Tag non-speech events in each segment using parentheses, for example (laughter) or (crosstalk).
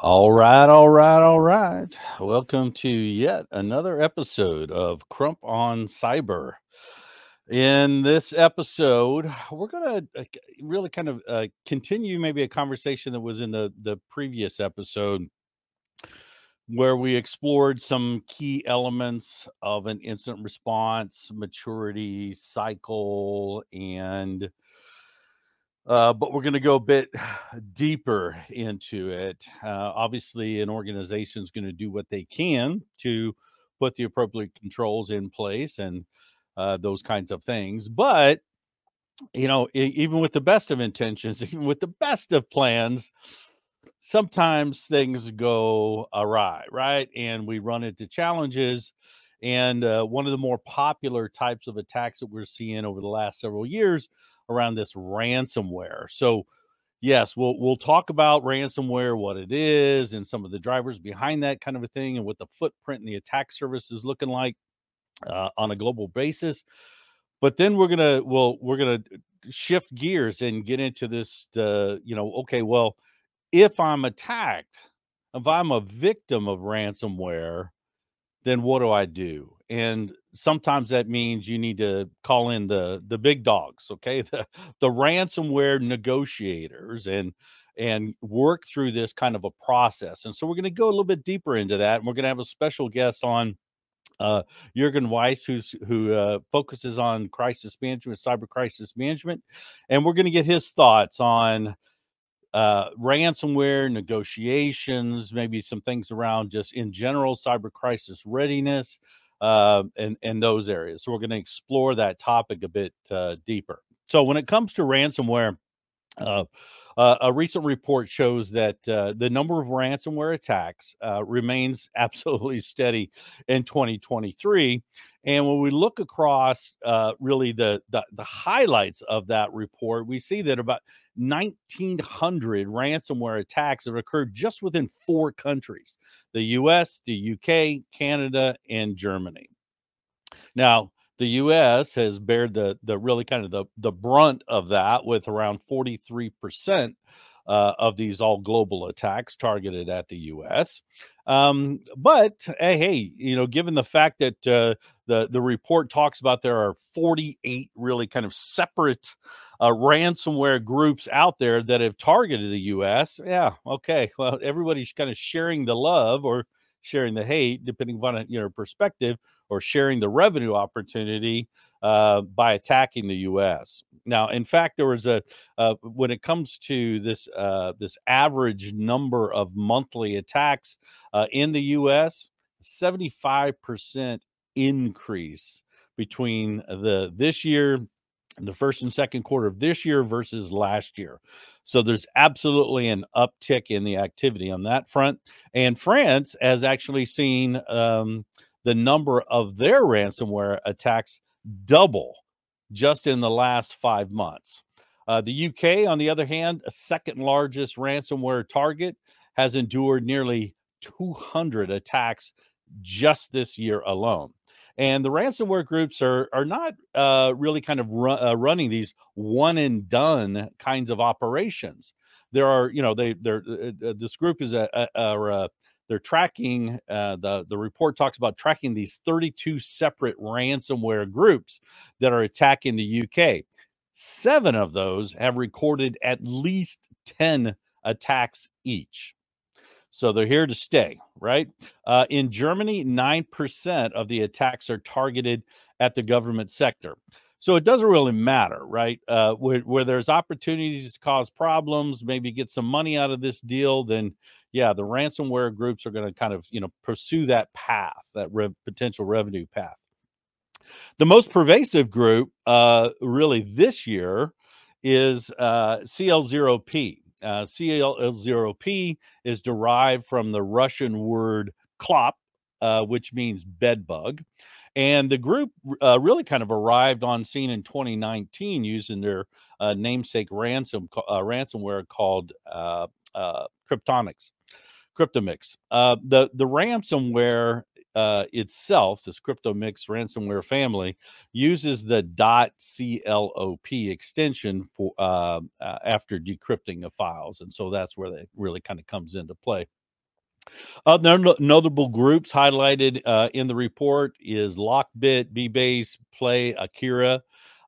All right, all right, all right. Welcome to yet another episode of Crump on Cyber. In this episode, we're going to really kind of uh, continue maybe a conversation that was in the, the previous episode where we explored some key elements of an incident response, maturity, cycle, and uh, but we're going to go a bit (sighs) deeper into it. Uh, obviously, an organization is going to do what they can to put the appropriate controls in place and uh, those kinds of things. But, you know, even with the best of intentions, (laughs) even with the best of plans, sometimes things go awry, right? And we run into challenges. And uh, one of the more popular types of attacks that we're seeing over the last several years around this ransomware. So, yes, we'll we'll talk about ransomware, what it is, and some of the drivers behind that kind of a thing, and what the footprint and the attack surface is looking like uh, on a global basis. But then we're gonna well we're gonna shift gears and get into this. Uh, you know, okay, well, if I'm attacked, if I'm a victim of ransomware, then what do I do? and sometimes that means you need to call in the the big dogs okay? (laughs) The the ransomware negotiators and and work through this kind of a process. And so we're going to go a little bit deeper into that and we're going to have a special guest on uh, Jurgen Weiss, who's who uh, focuses on crisis management, cyber crisis management, and we're going to get his thoughts on uh, ransomware negotiations, maybe some things around just in general cyber crisis readiness, uh, in, in those areas. So we're going to explore that topic a bit uh, deeper. So when it comes to ransomware, uh, uh, a recent report shows that uh, the number of ransomware attacks uh, remains (laughs) absolutely steady in 2023. And when we look across uh, really the, the, the highlights of that report, we see that about 1,900 ransomware attacks have occurred just within four countries: the U.S., the U.K., Canada, and Germany. Now, the U.S. has bared the the really kind of the the brunt of that, with around 43 percent uh, of these all global attacks targeted at the U.S. Um, but hey, hey, you know, given the fact that uh, the the report talks about there are 48 really kind of separate uh, ransomware groups out there that have targeted the U.S. Yeah, okay. Well, everybody's kind of sharing the love or sharing the hate, depending upon your perspective, or sharing the revenue opportunity uh, by attacking the U.S. Now, in fact, there was a uh, when it comes to this uh, this average number of monthly attacks uh, in the U.S., seventy five percent increase between the this year the first and second quarter of this year versus last year. So there's absolutely an uptick in the activity on that front. And France has actually seen um, the number of their ransomware attacks double just in the last five months. Uh, the UK, on the other hand, a second largest ransomware target, has endured nearly 200 attacks just this year alone. And the ransomware groups are are not uh, really kind of uh, running these one and done kinds of operations. There are, you know, they they're uh, uh this group is a, a, a they're tracking uh, the the report talks about tracking these 32 separate ransomware groups that are attacking the UK. Seven of those have recorded at least 10 attacks each. So they're here to stay, right? Uh, in Germany, 9% of the attacks are targeted at the government sector. So it doesn't really matter, right? Uh, where, where there's opportunities to cause problems, maybe get some money out of this deal, then yeah, the ransomware groups are going to kind of you know pursue that path, that re- potential revenue path. The most pervasive group, uh, really this year, is uh, CL0P. Uh, CL0P is derived from the Russian word klop, uh, which means bed bug. And the group uh, really kind of arrived on scene in 2019 using their uh, namesake ransom uh, ransomware called uh, uh, Cryptonics, Cryptomix. Uh, the the ransomware itself, this Cryptomix ransomware family, uses the .clop extension for after decrypting of files, and so that's where they really kind of comes into play. Other notable groups highlighted uh, in the report is Lockbit, Bbase, Play, Akira,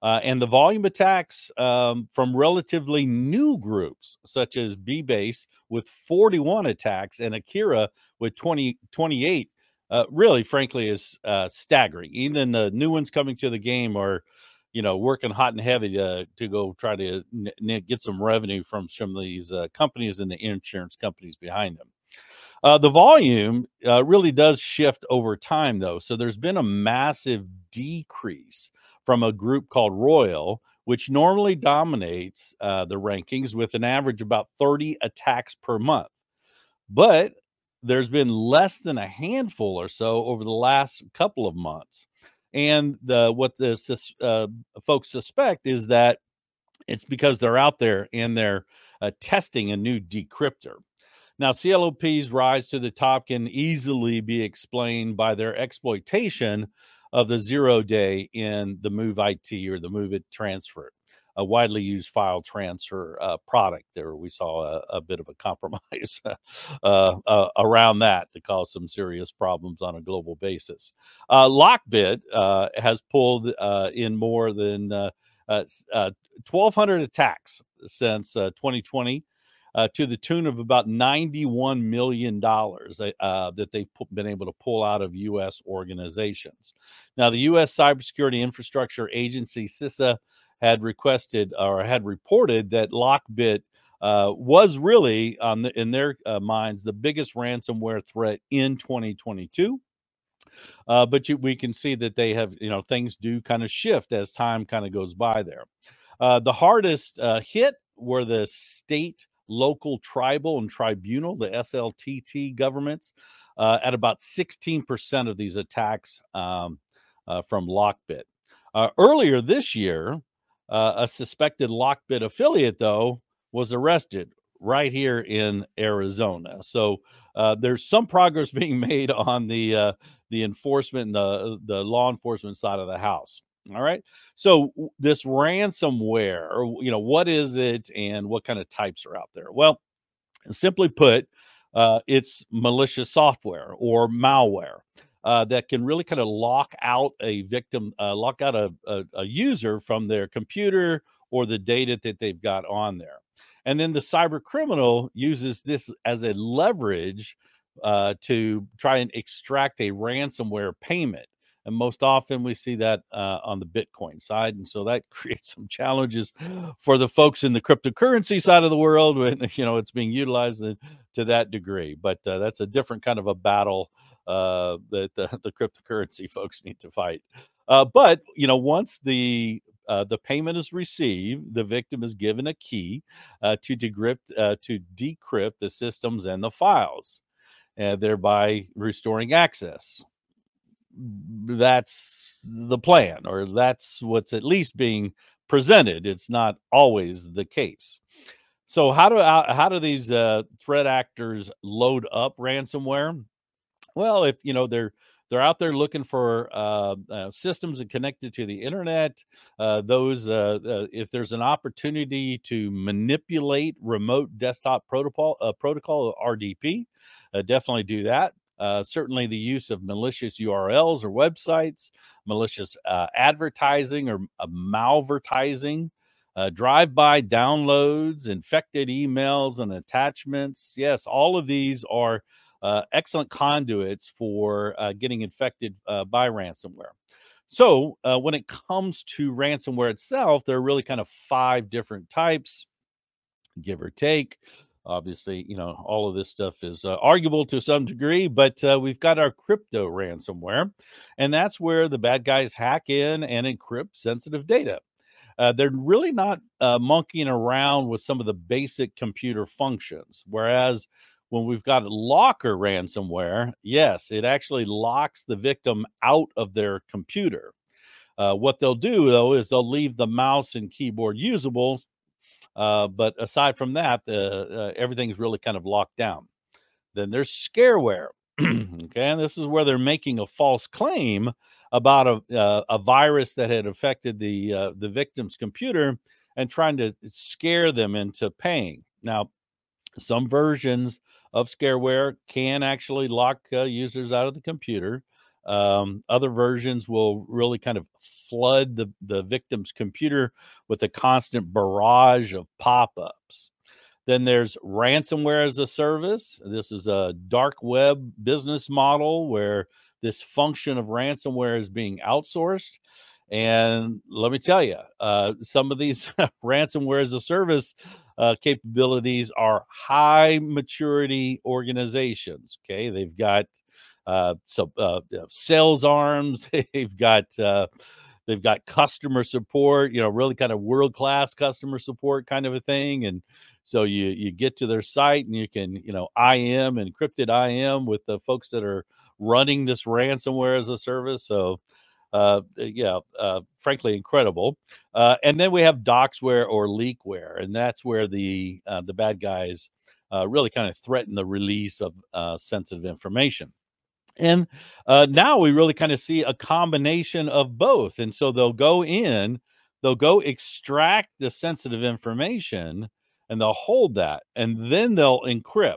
uh, and the volume attacks um, from relatively new groups such as B Base with 41 attacks and Akira with 20, 28 uh, really, frankly, is uh, staggering. Even the new ones coming to the game are, you know, working hot and heavy to, to go try to n- get some revenue from some of these uh, companies and the insurance companies behind them. Uh, the volume uh, really does shift over time, though. So there's been a massive decrease from a group called Royal, which normally dominates uh, the rankings with an average about 30 attacks per month. But there's been less than a handful or so over the last couple of months. And the, what the uh, folks suspect is that it's because they're out there and they're uh, testing a new decryptor. Now, CLOP's rise to the top can easily be explained by their exploitation of the zero day in the MOVEit or the MOVEit transfer, a widely used file transfer uh, product. There, we saw a, a bit of a (laughs) compromise uh, uh, around that to cause some serious problems on a global basis. Uh, Lockbit uh, has pulled in more than 1,200 attacks since 2020 uh, to the tune of about $91 million uh, that they've been able to pull out of U.S. organizations. Now, the U.S. Cybersecurity Infrastructure Agency, CISA, had requested or had reported that Lockbit uh, was really, in their uh, minds, the biggest ransomware threat in 2022. Uh, but you, we can see that they have, you know, things do kind of shift as time kind of goes by there. Uh, the hardest uh, hit were the state local, tribal, and tribunal, the SLTT governments, uh, at about 16% of these attacks um, uh, from Lockbit. Uh, earlier this year, uh, a suspected Lockbit affiliate, though, was arrested right here in Arizona. So uh, there's some progress (laughs) being made on the uh, the enforcement and the the law enforcement side of the house. All right. So this ransomware, or you know, what is it, and what kind of types are out there? Well, simply put, uh, it's malicious software or malware uh, that can really kind of lock out a victim, uh, lock out a, a, a user from their computer or the data that they've got on there. And then the cyber criminal uses this as a leverage uh, to try and extract a ransomware payment and most often we see that uh, on the Bitcoin side, and so that (laughs) creates some challenges for the folks in the cryptocurrency side of the world when you know it's being utilized to that degree. But uh, that's a different kind of a battle uh, that the, (laughs) the, cryptocurrency folks need to fight. Uh, but you know, once the uh, the payment is received, the victim is given a key uh, to decrypt to decrypt the systems and the files, thereby restoring access that's the plan or that's what's at least being presented. It's not always the case. So how do how do these uh, threat actors load up ransomware? Well if you know they're they're out there looking for uh, uh, systems and connected to the internet uh, those uh, uh, if there's an opportunity to manipulate remote desktop protocol protocol rdp definitely do that uh, certainly, the use of malicious URLs or websites, malicious uh, advertising or uh, malvertising, uh, drive by downloads, infected emails and attachments. Yes, all of these are uh, excellent conduits for uh, getting infected by ransomware. So, when it comes to ransomware itself, there are really kind of five different types, give or take. Obviously, you know, all of this stuff is uh, arguable to some degree, but uh, we've got our crypto ransomware, and that's where the bad guys hack in and encrypt sensitive data. Uh, they're really not uh, monkeying around with some of the basic computer functions. Whereas when we've got locker ransomware, yes, it actually locks the victim out of their computer. Uh, what they'll do though is they'll leave the mouse and keyboard usable, uh, but aside from that, uh, everything's really kind of locked down. Then there's scareware. (clears throat) okay, and this is where they're making a false claim about a uh, a virus that had affected the uh, the victim's computer and trying to scare them into paying. Now, some versions of scareware can actually lock users out of the computer. Um, other versions will really kind of flood the, the victim's computer with a constant barrage of pop ups. Then there's ransomware as a service. This is a dark web business model where this function of ransomware is being outsourced. And let me tell you, uh, some of these (laughs) ransomware as a service uh, capabilities are high maturity organizations. Okay, they've got uh, so uh, sales arms, (laughs) they've got uh, they've got customer support. You know, really kind of world class customer support kind of a thing, and so you you get to their site and you can you know IM encrypted IM with the folks that are running this ransomware as a service. So, uh, yeah, uh, frankly, incredible. Uh, and then we have doxware or leakware, and that's where the uh, the bad guys uh, really kind of threaten the release of uh, sensitive information. And uh, now we really kind of see a combination of both. And so they'll go in, they'll go extract the sensitive information, and they'll hold that, and then they'll encrypt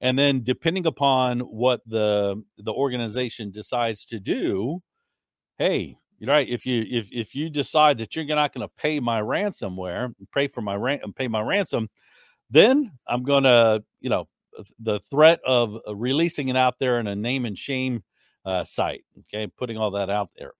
and then depending upon what the the organization decides to do hey you right if you if if you decide that you're not going to pay my ransomware pay for my ran- pay my ransom then i'm going to you know the threat of uh, releasing it out there in a name and shame uh, site okay putting all that out there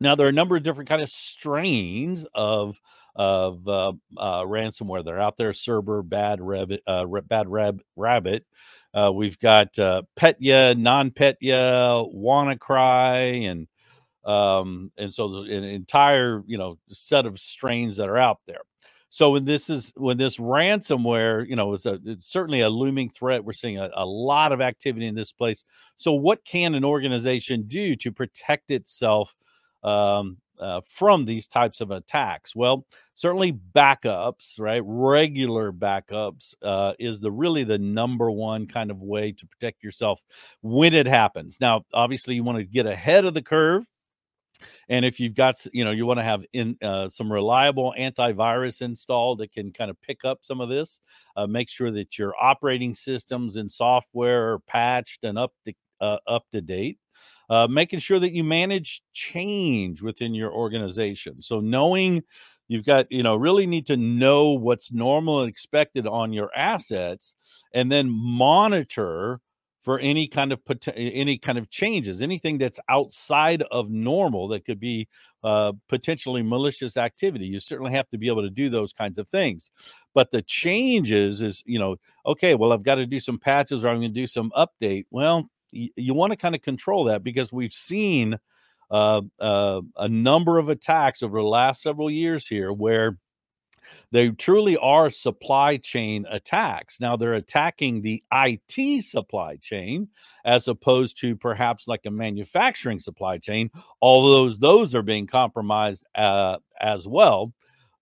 now there are a number of different kind of strains of of uh, uh, ransomware that are out there. Cerber, Bad Rabbit, uh, Bad Rab- Rabbit. Uh, we've got uh, Petya, Non-Petya, WannaCry, and um, and so an entire you know set of strains that are out there. So when this is when this ransomware, you know, it's a it's certainly a looming threat. We're seeing a, a lot of activity in this place. So what can an organization do to protect itself um, uh, from these types of attacks? Well, certainly backups, right? Regular backups uh, is the really the number one kind of way to protect yourself when it happens. Now, obviously, you want to get ahead of the curve. And if you've got, you know, you want to have in uh, some reliable antivirus installed that can kind of pick up some of this, uh, make sure that your operating systems and software are patched and up to uh, up to date uh, making sure that you manage change within your organization. So knowing you've got you know really need to know what's normal and expected on your assets and then monitor for any kind of any kind of changes anything that's outside of normal that could be uh, potentially malicious activity. You certainly have to be able to do those kinds of things. But the changes is you know okay well i've got to do some patches or i'm going to do some update. Well you, want to kind of control that because we've seen uh, uh, a number of attacks over the last several years here where they truly are supply chain attacks. Now they're attacking the IT supply chain as opposed to perhaps like a manufacturing supply chain. All those those are being compromised uh, as well.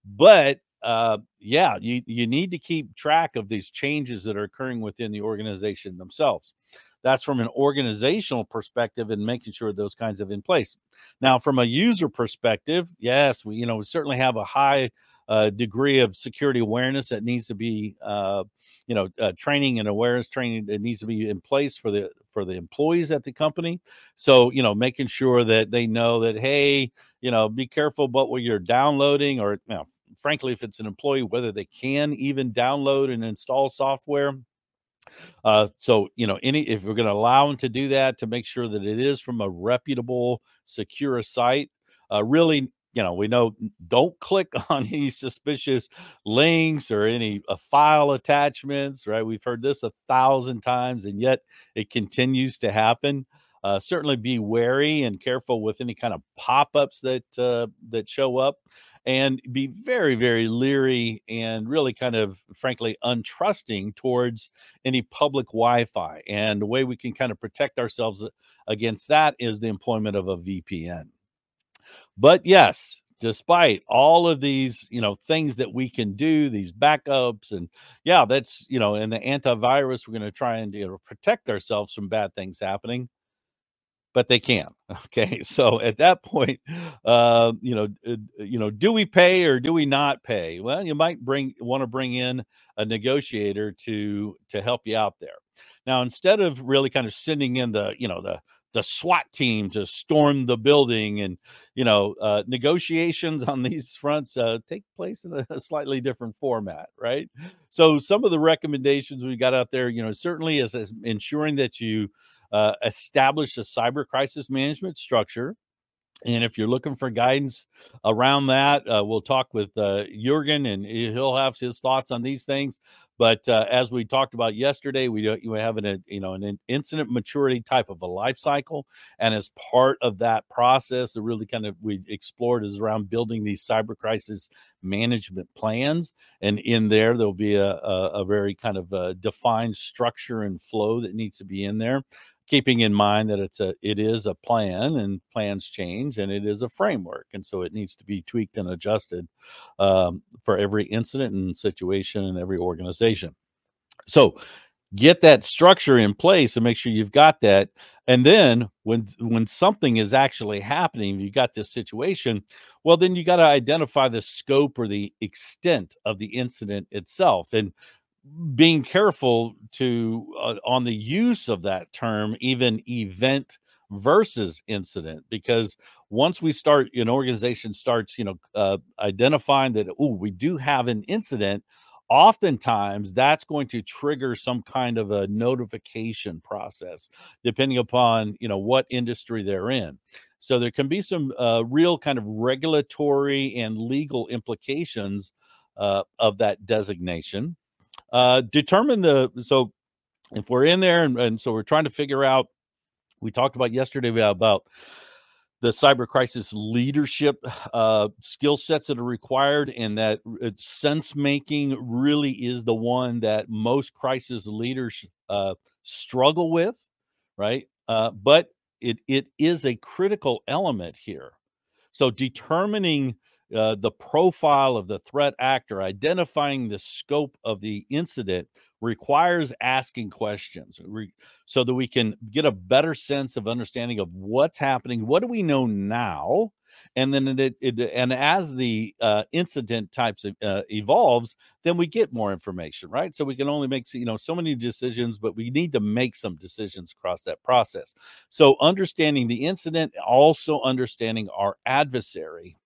But uh, yeah, you you need to keep track of these changes that are occurring within the organization themselves. That's from an organizational perspective and making sure those kinds of in place. Now, from a user perspective, yes, we you know we certainly have a high uh, degree of security awareness that needs to be uh, you know uh, training and awareness training that needs to be in place for the for the employees at the company so you know making sure that they know that hey you know be careful about what you're downloading or you know frankly if it's an employee whether they can even download and install software Uh, so you know, any if we're going to allow them to do that, to make sure that it is from a reputable, secure site. Uh, really, you know, we know don't click (laughs) on any suspicious links or any uh, file attachments. Right? We've heard this a thousand times, and yet it continues to happen. Uh, certainly, be wary and careful with any kind of pop-ups that uh, that show up and be very, very leery and really kind of, frankly, untrusting towards any public Wi Fi. And the way we can kind of protect ourselves against that is the employment of a VPN. But yes, despite all of these you know things that we can do these backups and yeah that's you know in the antivirus we're going to try and you know protect ourselves from bad things happening but they can. (laughs) Okay, so at that point, uh, you know, uh, you know, do we pay or do we not pay? Well, you might bring want to bring in a negotiator to to help you out there. Now, instead of really kind of sending in the you know the the SWAT team to storm the building and you know uh, negotiations on these fronts uh, take place in a, slightly different format right so some of the recommendations we got out there you know certainly is, is ensuring that you uh, establish a cyber crisis management structure. And if you're looking for guidance around that, uh, we'll talk with uh, Jurgen and he'll have his thoughts on these things. But uh, as we talked about yesterday, we we have an you know an incident maturity type of a life cycle, and as part of that process, it really kind of we explored is around building these cyber crisis management plans, and in there there'll be a, a, a very kind of a defined structure and flow that needs to be in there keeping in mind that it's a it is a plan and plans change and it is a framework and so it needs to be tweaked and adjusted um, for every incident and situation and every organization. So get that structure in place and make sure you've got that and then when when something is actually happening you got this situation well then you got to identify the scope or the extent of the incident itself and being careful to uh, on the use of that term even event versus incident because once we start an organization starts you know uh, identifying that oh we do have an incident oftentimes that's going to trigger some kind of a notification process depending upon you know what industry they're in. So there can be some uh, real kind of regulatory and legal implications uh, of that designation uh, determine the so if we're in there and, and so we're trying to figure out we talked about yesterday about the cyber crisis leadership uh, skill sets that are required, and that sense making really is the one that most crisis leaders uh, struggle with, right? Uh, but it it is a critical element here. So determining uh, the profile of the threat actor, identifying the scope of the incident requires asking questions re- so that we can get a better sense of understanding of what's happening. What do we know now? And then it, it and as the uh, incident types uh, evolves, then we get more information, right? So we can only make you know so many decisions, but we need to make some decisions across that process. So understanding the incident, also understanding our adversary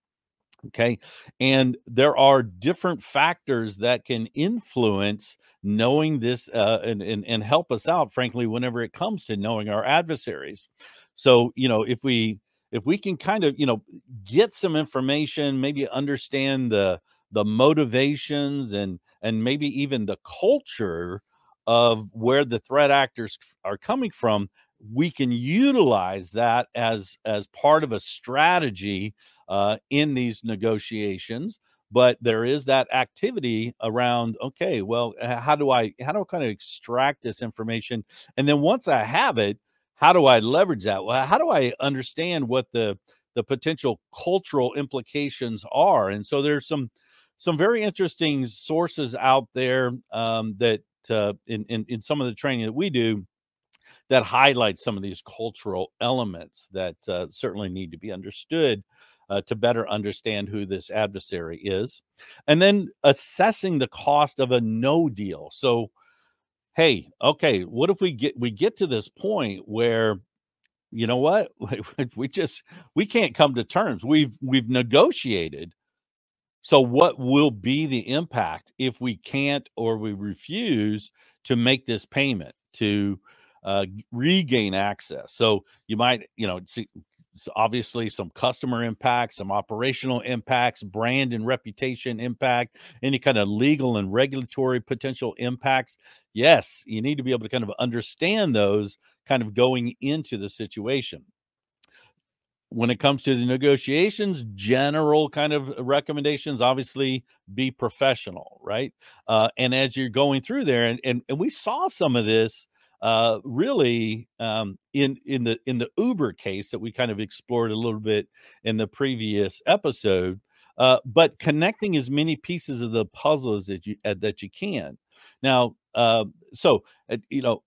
Okay. And there are different factors that can influence knowing this uh, and, and, and help us out, frankly, whenever it comes to knowing our adversaries. So, you know, if we, if we can kind of, you know, get some information, maybe understand the, the motivations and, and maybe even the culture of where the threat actors are coming from, we can utilize that as as part of a strategy uh, in these negotiations but there is that activity around okay well how do i how do i kind of extract this information? And then once i have it how do i leverage that? Well how do i understand what the the potential cultural implications are? And so there's some some very interesting sources out there um, that uh, in, in in some of the training that we do that highlight some of these cultural elements that uh, certainly need to be understood uh, to better understand who this adversary is. And then assessing the cost of a no deal. So, hey, okay, what if we get we get to this point where you know what (laughs) (laughs) we just we can't come to terms we've we've negotiated So, what will be the impact if we can't or we refuse to make this payment to uh, regain access? So, you might, you know, see, obviously some customer impact, some operational impacts, brand and reputation impact, any kind of legal and regulatory potential impacts. Yes, you need to be able to kind of understand those kind of going into the situation when it comes to the negotiations, general kind of recommendations, obviously be professional, right? Uh, and as you're going through there, and, and, and we saw some of this uh, really um, in in the in the Uber case that we kind of explored a little bit in the previous episode. Uh, but connecting as many pieces of the puzzle as that you uh, that you can. Now, uh, so uh, you know,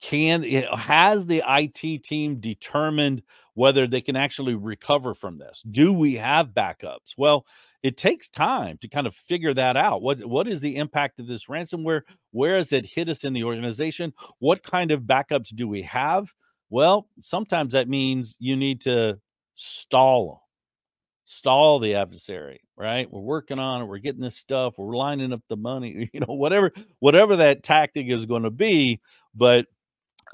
can has the IT team determined whether they can actually recover from this? Do we have backups? Well, it takes time to kind of figure that out. What what is the impact of this ransomware? Where has it hit us in the organization? What kind of backups do we have? Well, sometimes that means you need to stall stall the adversary right we're working on it we're getting this stuff we're lining up the money (laughs) you know whatever whatever that tactic is going to be but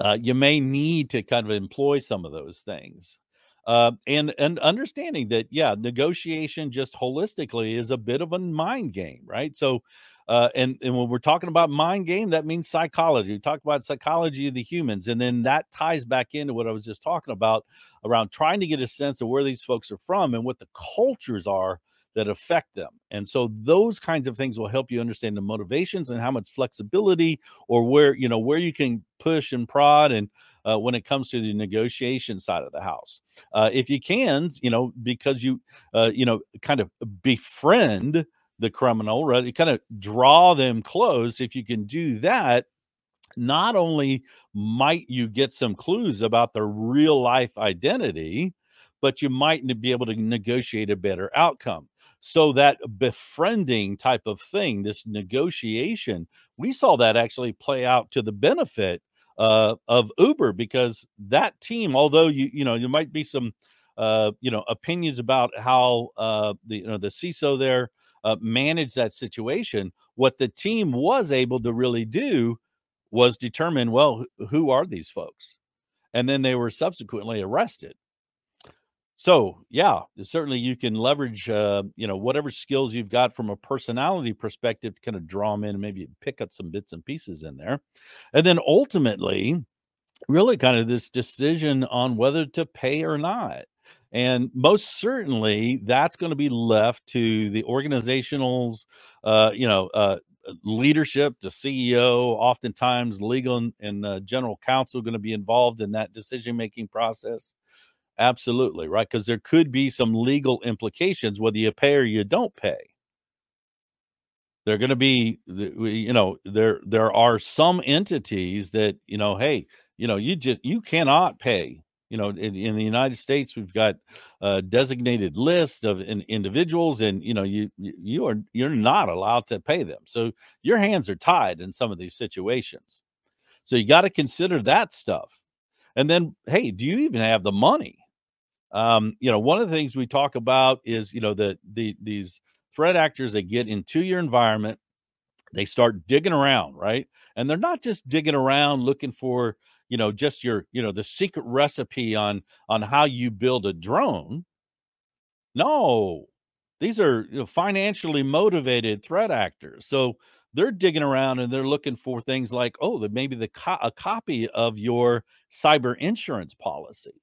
uh, you may need to kind of employ some of those things. Uh, and and understanding that yeah negotiation just holistically is a bit of a mind game right? So uh, and and when we're talking about mind game that means psychology. We talk about psychology of the humans and then that ties back into what i was just talking about around trying to get a sense of where these folks are from and what the cultures are that affect them. And so those kinds of things will help you understand the motivations and how much flexibility or where, you know, where you can push and prod and uh, when it comes to the negotiation side of the house. Uh, if you can, you know, because you, uh, you know, kind of befriend the criminal, right? You kind of draw them close. If you can do that, not only might you get some clues about their real life identity, but you might be able to negotiate a better outcome. So that befriending type of thing, this negotiation, we saw that actually play out to the benefit uh, of Uber because that team, although you you know there might be some uh, you know opinions about how uh, the you know the CISO there uh, managed that situation, what the team was able to really do was determine well who are these folks, and then they were subsequently arrested so yeah certainly you can leverage uh, you know whatever skills you've got from a personality perspective to kind of draw them in and maybe pick up some bits and pieces in there. And then ultimately really kind of this decision on whether to pay or not. And most certainly that's going to be left to the organizational's uh, you know uh, leadership the ceo oftentimes legal and, uh, general counsel going to be involved in that decision making process Absolutely, right? Because there could be some legal implications whether you pay or you don't pay. They're going to be, you know, there there are some entities that you know, hey, you know, you just you cannot pay. You know, in, in the United States, we've got a designated list of in, individuals, and you know, you you are you're not allowed to pay them. So your hands are tied in some of these situations. So you got to consider that stuff. And then, hey, do you even have the money? Um, you know, one of the things we talk about is, you know, the the these threat actors that get into your environment, they start digging around, right? And they're not just digging around looking for, you know, just your, you know, the secret recipe on on how you build a drone. No, these are you know, financially motivated threat actors. So they're digging around and they're looking for things like, oh, maybe the co- a copy of your cyber insurance policy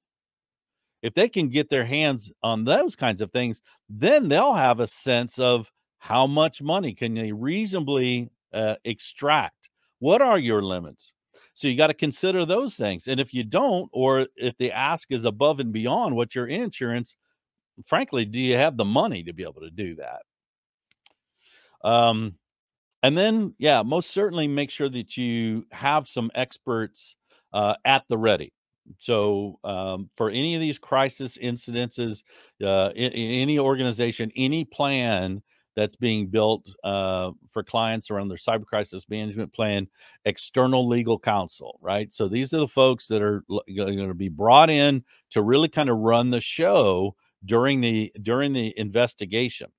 if they can get their hands on those kinds of things, then they'll have a sense of how much money can they reasonably uh, extract. What are your limits? So you got to consider those things. And if you don't, or if the ask is above and beyond what your insurance, frankly, do you have the money to be able to do that? Um, and then, yeah, most certainly make sure that you have some experts uh, at the ready. So, um, for any of these crisis incidences, uh, any organization, any plan that's being built uh, for clients around their cyber crisis management plan, external legal counsel, right? So these are the folks that are going to be brought in to really kind of run the show during the during the investigation.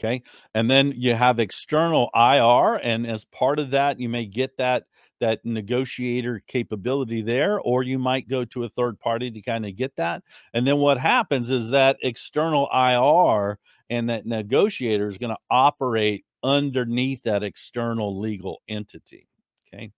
Okay. And then you have external IR. And as part of that, you may get that that negotiator capability there, or you might go to a third party to kind of get that. And then what happens is that external IR and that negotiator is going to operate underneath that external legal entity. Okay.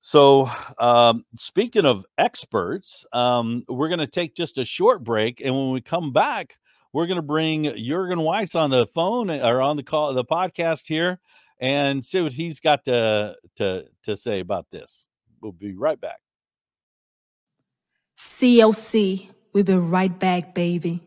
So, um, speaking of experts, um, we're going to take just a short break. And when we come back, we're going to bring Jurgen Weiss on the phone or on the call, the podcast here, and see what he's got to to to say about this. We'll be right back. CLC, we'll be right back, baby.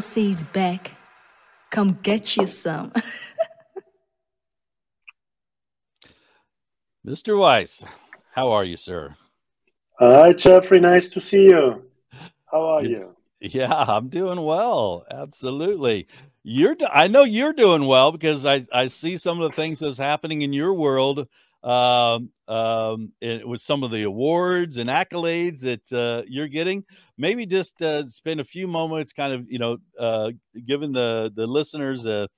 COC's back. Come get you some. (laughs) Mr. Weiss, how are you, sir? Uh, Hi, Jeffrey. Nice to see you. How are you? Yeah, I'm doing well. Absolutely. You're. I know you're doing well because I I see some of the things that's happening in your world um, um, it, with some of the awards and accolades that uh, you're getting. Maybe just uh, spend a few moments, kind of, you know, uh, giving the the listeners a,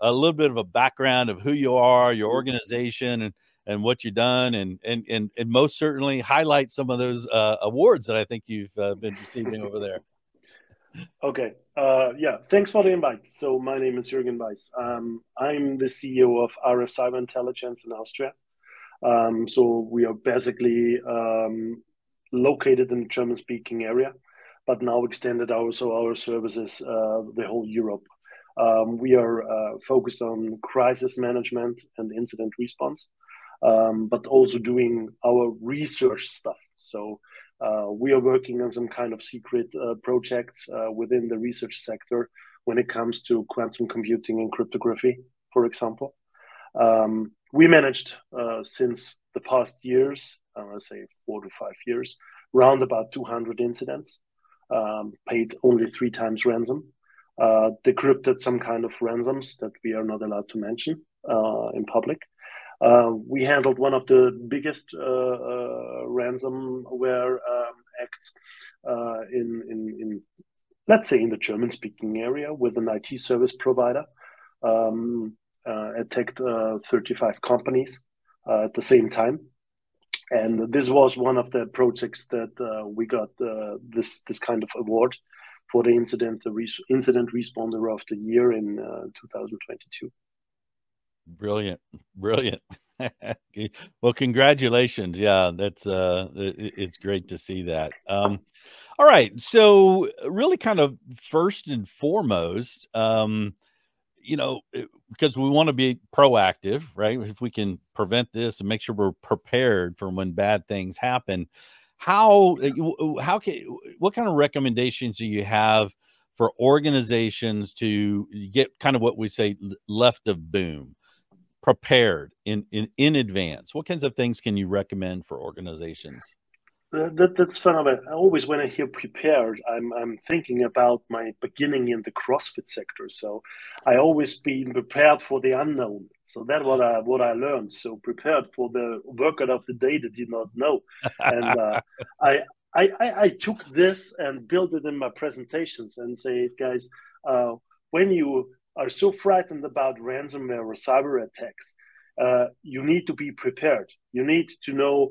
a little bit of a background of who you are, your organization, and and what you've done, and and and and most certainly highlight some of those uh, awards that I think you've uh, been receiving over there. (laughs) Okay. Uh, yeah. Thanks for the invite. So my name is Jürgen Weiss. Um, I'm the CEO of RS Cyber Intelligence in Austria. Um, so we are basically um, located in the German-speaking area, but now extended also our services uh, the whole Europe. Um, we are uh, focused on crisis management and incident response, um, but also doing our research stuff. So uh, we are working on some kind of secret uh, projects uh, within the research sector when it comes to quantum computing and cryptography, for example. Um, we managed uh, since the past years, I want to say four to five years, around about 200 incidents, um, paid only three times ransom, uh, decrypted some kind of ransoms that we are not allowed to mention uh, in public. Uh, we handled one of the biggest uh, uh, ransomware um, acts in, in, in, let's say, in the German-speaking area with an IT service provider. Um, attacked uh, 35 companies uh, at the same time. And this was one of the projects that we got this this kind of award for the incident the res- incident responder of the year in 2022. Brilliant, brilliant. (laughs) well, congratulations. Yeah, that's uh, it, it's great to see that. Um, all right, so really, kind of first and foremost, um, you know, because we want to be proactive, right? If we can prevent this and make sure we're prepared for when bad things happen, how uh, how can what kind of recommendations do you have for organizations to get kind of what we say left of boom, prepared in in in advance? What kinds of things can you recommend for organizations? That, that's phenomenal. I always when I hear prepared, I'm I'm thinking about my beginning in the CrossFit sector. So I always been prepared for the unknown. So that's what I what I learned. So prepared for the workout of the day that did not know. And uh, (laughs) I, I, I took this and built it in my presentations and say, guys, uh, when you are so frightened about ransomware or cyber attacks, uh, you need to be prepared. You need to know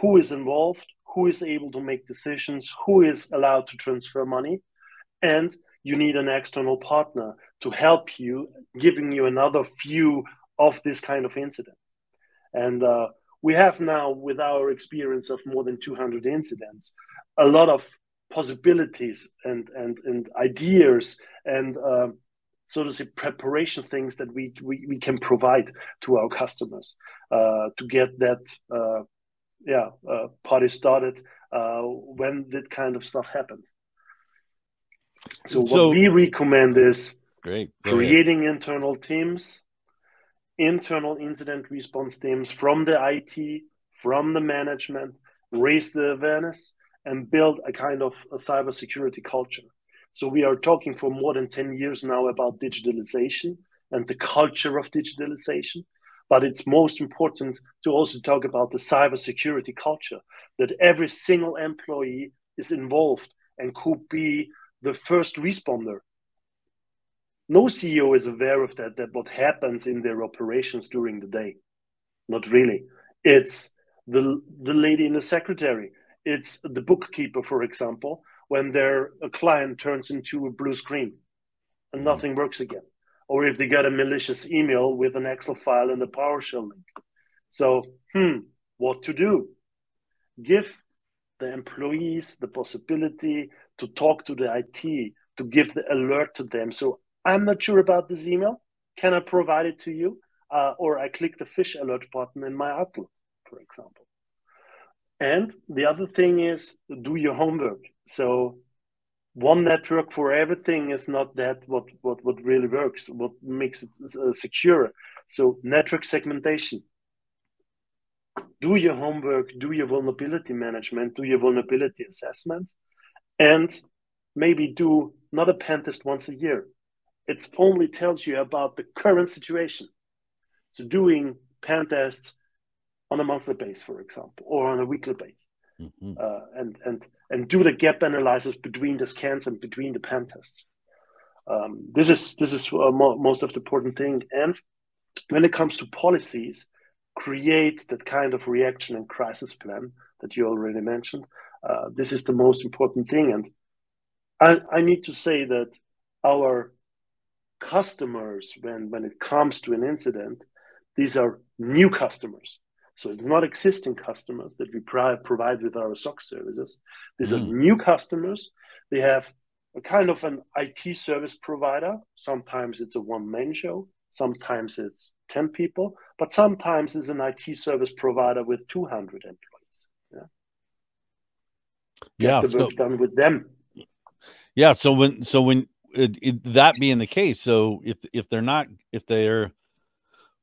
who is involved, who is able to make decisions, who is allowed to transfer money, and you need an external partner to help you, giving you another view of this kind of incident. And uh, we have now, with our experience of more than 200 incidents, a lot of possibilities and and and ideas and uh, so to say preparation things that we we, we can provide to our customers uh, to get that uh, yeah uh, party started uh, when that kind of stuff happens. So, so what we recommend is great creating internal teams, internal incident response teams from the IT, from the management, raise the awareness, and build a kind of a cybersecurity culture. So we are talking for more than 10 years now about digitalization and the culture of digitalization. But it's most important to also talk about the cybersecurity culture that every single employee is involved and could be the first responder. No CEO is aware of that, that what happens in their operations during the day. Not really. It's the, the lady in the secretary. It's the bookkeeper, for example, when their a client turns into a blue screen and mm-hmm. nothing works again. Or if they get a malicious email with an Excel file and a PowerShell link. So, hmm, what to do? Give the employees the possibility to talk to the IT, to give the alert to them. So I'm not sure about this email. Can I provide it to you? Uh, or I click the phish alert button in my Outlook, for example. And the other thing is do your homework. So one network for everything is not that what what what really works. What makes it uh, secure. So network segmentation. Do your homework. Do your vulnerability management. Do your vulnerability assessment, and maybe do not a pen test once a year. It only tells you about the current situation. So doing pen tests on a monthly base, for example, or on a weekly base, mm-hmm. uh, and and and do the gap analysis between the scans and between the pen tests. Um, this is this is uh, mo- most of the important thing. And when it comes to policies, create that kind of reaction and crisis plan that you already mentioned. Uh, this is the most important thing. And I, I need to say that our customers, when when it comes to an incident, these are new customers. So it's not existing customers that we provide with our SOC services. These mm. are new customers. They have a kind of an IT service provider. Sometimes it's a one man show. Sometimes it's 10 people, but sometimes it's an IT service provider with 200 employees. Yeah. Get yeah. the work so, done with them. Yeah. So when, so when it, it, that being the case, so if, if they're not, if they're,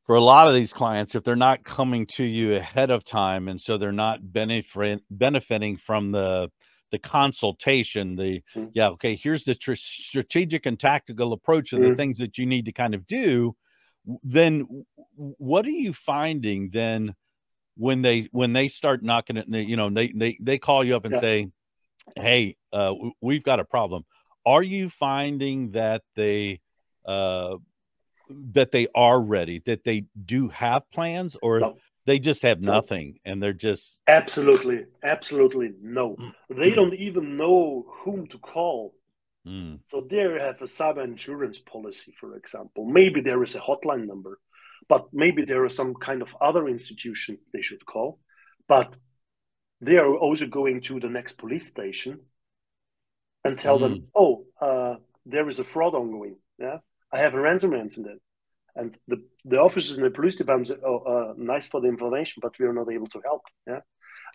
for a lot of these clients if they're not coming to you ahead of time and so they're not benefit, benefiting from the the consultation the mm-hmm. yeah okay here's the tr- strategic and tactical approach of the mm-hmm. things that you need to kind of do then what are you finding then when they when they start knocking it you know they they, they call you up and yeah. say hey uh, we've got a problem are you finding that they uh, that they are ready, that they do have plans, or no. they just have nothing and they're just absolutely, absolutely no. Mm. They don't even know whom to call. Mm. So they have a cyber insurance policy, for example. Maybe there is a hotline number, but maybe there is some kind of other institution they should call. But they are also going to the next police station and tell mm. them, "Oh, uh, there is a fraud ongoing." Yeah, I have a ransomware incident. And the, the officers in the police department say, oh, uh, nice for the information, but we are not able to help. Yeah.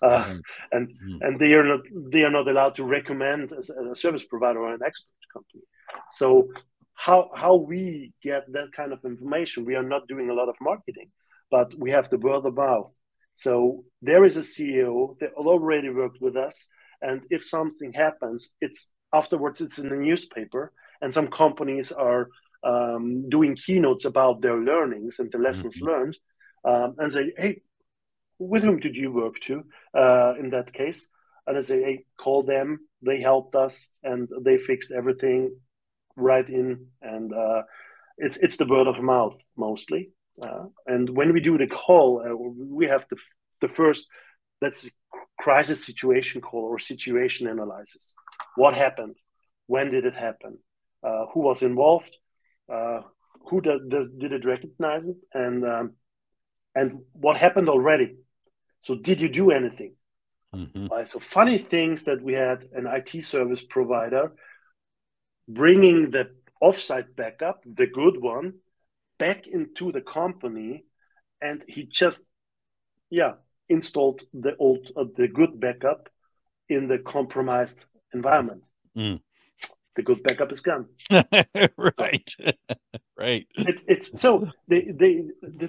Uh, mm-hmm. and mm-hmm. and they are not they are not allowed to recommend a, a, service provider or an expert company. So how how we get that kind of information? We are not doing a lot of marketing, but we have the word of mouth. So there is a CEO that already worked with us, and if something happens, it's afterwards it's in the newspaper, and some companies are um, doing keynotes about their learnings and the lessons mm-hmm. learned, um, and say, "Hey, with whom did you work to uh, in that case?" And I say, "Hey, call them. They helped us, and they fixed everything right in." And uh, it's it's the word of mouth mostly. Uh, and when we do the call, uh, we have the the first let's crisis situation call or situation analysis. What happened? When did it happen? Uh, who was involved? Uh, who does, does, did it recognize it and um, and what happened already so did you do anything mm-hmm. right, so funny things that we had an it service provider bringing the offsite backup the good one back into the company and he just yeah installed the old uh, the good backup in the compromised environment mm. The good backup is gone. (laughs) right, (laughs) right. It, it's so they, they,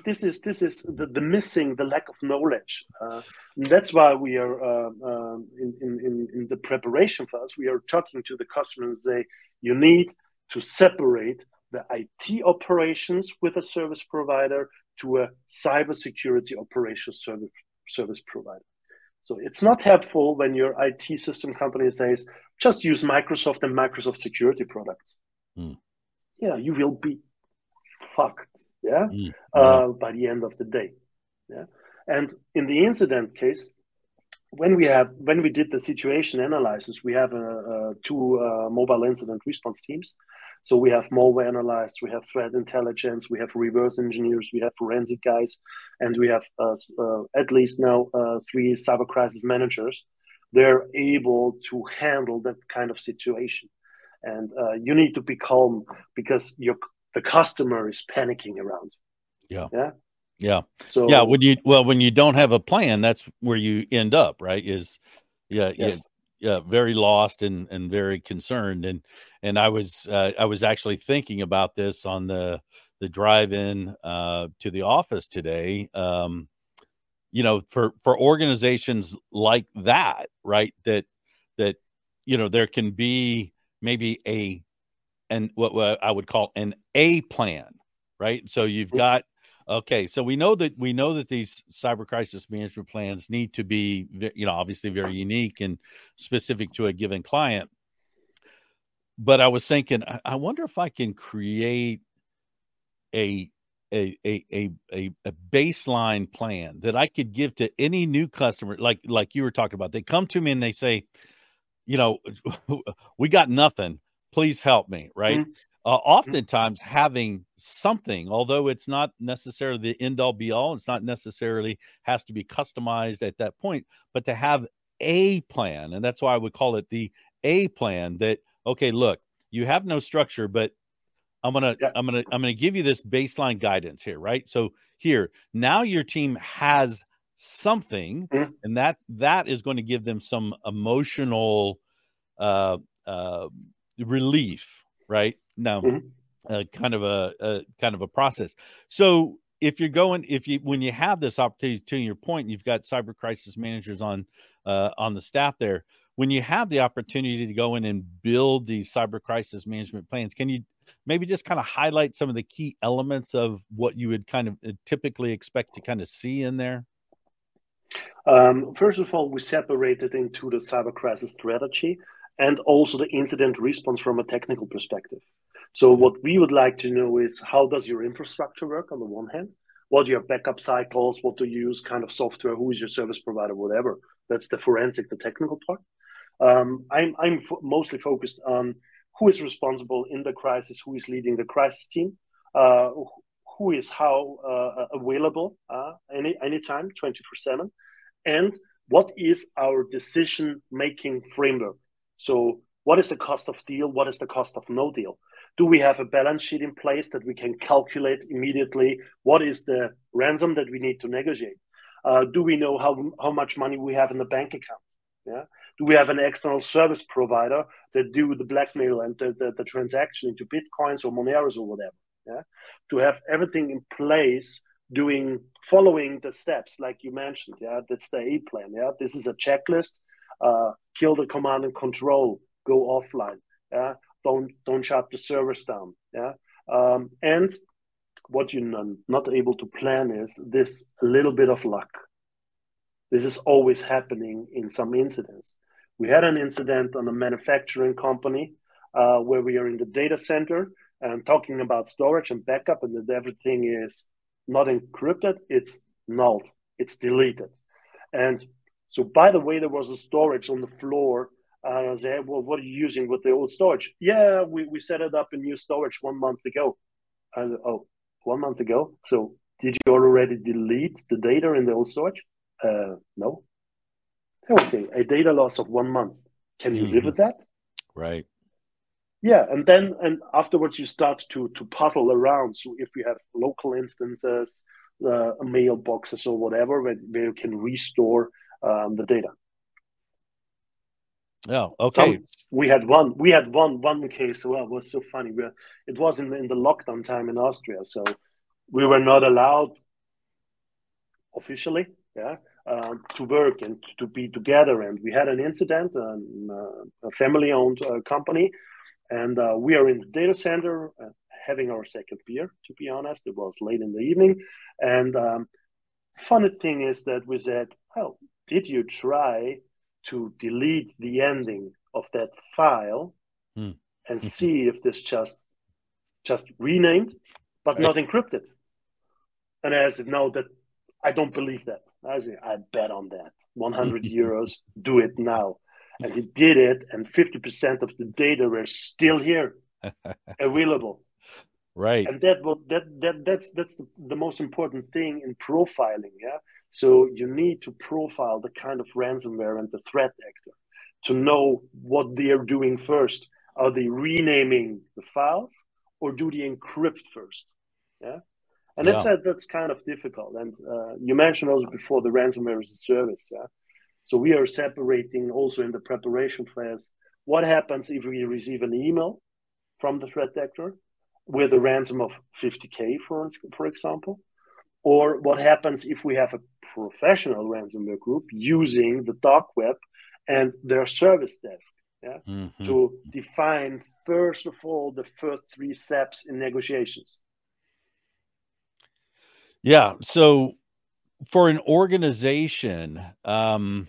this is this is the, the missing the lack of knowledge. Uh, that's why we are uh, uh, in, in in the preparation for us. We are talking to the customers. say you need to separate the IT operations with a service provider to a cybersecurity operations service service provider. So it's not helpful when your IT system company says just use Microsoft and Microsoft security products. Mm. Yeah, you will be fucked. Yeah, mm. yeah. Uh, by the end of the day. Yeah, and in the incident case, when we have when we did the situation analysis, we have uh, uh, two uh, mobile incident response teams. So we have malware analysts, we have threat intelligence, we have reverse engineers, we have forensic guys, and we have uh, uh, at least now uh, three cyber crisis managers. They're able to handle that kind of situation, and uh, you need to be calm because your the customer is panicking around. Yeah. Yeah. Yeah. So yeah, when you well when you don't have a plan, that's where you end up, right? Is yeah, yes yeah, very lost and and very concerned. And and I was uh, I was actually thinking about this on the the drive in uh, to the office today. Um, you know, for for organizations like that, right? That that you know there can be maybe a and what, what I would call an A plan, right? So you've mm-hmm. got Okay, so we know that we know that these cyber crisis management plans need to be, you know, obviously very unique and specific to a given client. But I was thinking, I wonder if I can create a a a a a baseline plan that I could give to any new customer, like like you were talking about. They come to me and they say, you know, (laughs) we got nothing. Please help me, right? Mm-hmm uh, mm-hmm. oftentimes having something although it's not necessarily the end all be all it's not necessarily has to be customized at that point but to have a plan and that's why i would call it the a plan that okay look you have no structure but i'm gonna yeah. i'm gonna i'm gonna give you this baseline guidance here right so here now your team has something mm-hmm. and that that is going to give them some emotional uh uh relief right no, mm-hmm. uh, kind of a, a kind of a process. So if you're going, if you when you have this opportunity, to your point, you've got cyber crisis managers on uh, on the staff there. When you have the opportunity to go in and build these cyber crisis management plans, can you maybe just kind of highlight some of the key elements of what you would kind of uh, typically expect to kind of see in there? Um, first of all, we separated into the cyber crisis strategy and also the incident response from a technical perspective. So what we would like to know is how does your infrastructure work on the one hand? What are your backup cycles? What do you use kind of software? Who is your service provider? Whatever. That's the forensic, the technical part. Um, I'm I'm f- mostly focused on who is responsible in the crisis, who is leading the crisis team, uh, who is how uh, available uh, any anytime, twenty four seven, and what is our decision making framework. So what is the cost of deal? What is the cost of no deal? do we have a balance sheet in place that we can calculate immediately what is the ransom that we need to negotiate? Uh, do we know how, how much money we have in the bank account? Yeah. Do we have an external service provider that do the blackmail and the, the, the transaction into bitcoins or moneros or whatever? Yeah. To have everything in place doing following the steps like you mentioned yeah that's the a plan yeah. This is a checklist uh, kill the command and control go offline yeah? Don't don't shut the servers down yeah? Um, and what you're not able to plan is this little bit of luck. This is always happening in some incidents. We had an incident on a manufacturing company uh, where we are in the data center and talking about storage and backup and that everything is not encrypted it's nulled it's deleted. And so by the way there was a storage on the floor and I said, well, what are you using with the old storage? Yeah, we, we set it up in new storage one month ago. And oh, one month ago. So did you already delete the data in the old storage? Uh, no. I would say a data loss of one month. Can you mm-hmm. live with that? Right. Yeah, and then and afterwards you start to to puzzle around. So if you have local instances, uh, mailboxes or whatever, where, where you can restore um, the data. Oh, okay. Some, we had one. We had one one case. Well, it was so funny. We, it was in, in the lockdown time in Austria, so we were not allowed officially, yeah, um, to work and to be together. And we had an incident, um, uh, a family-owned uh, company, and uh, we are in the data center uh, having our second beer. To be honest, it was late in the evening, and um, funny thing is that we said, "Oh, did you try to delete the ending of that file Hmm. and see if this just just renamed but Right. not encrypted?" And I said, "No, that I don't believe that." I said, "I bet on that. 100 (laughs) euros. Do it now." And he did it, and 50% of the data were still here, (laughs) available Right. and that will that that that's that's the, the most important thing in profiling yeah so you need to profile the kind of ransomware and the threat actor to know what they are doing first. Are they renaming the files or do they encrypt first? Yeah? And that's Yeah. uh, that's kind of difficult. And uh, you mentioned also before the ransomware as a service yeah? So we are separating also in the preparation phase what happens if we receive an email from the threat actor with a ransom of 50k for for example or what happens if we have a professional ransomware group using the dark web and their service desk Mhm. to define first of all the first three steps in negotiations Yeah. So for an organization, um,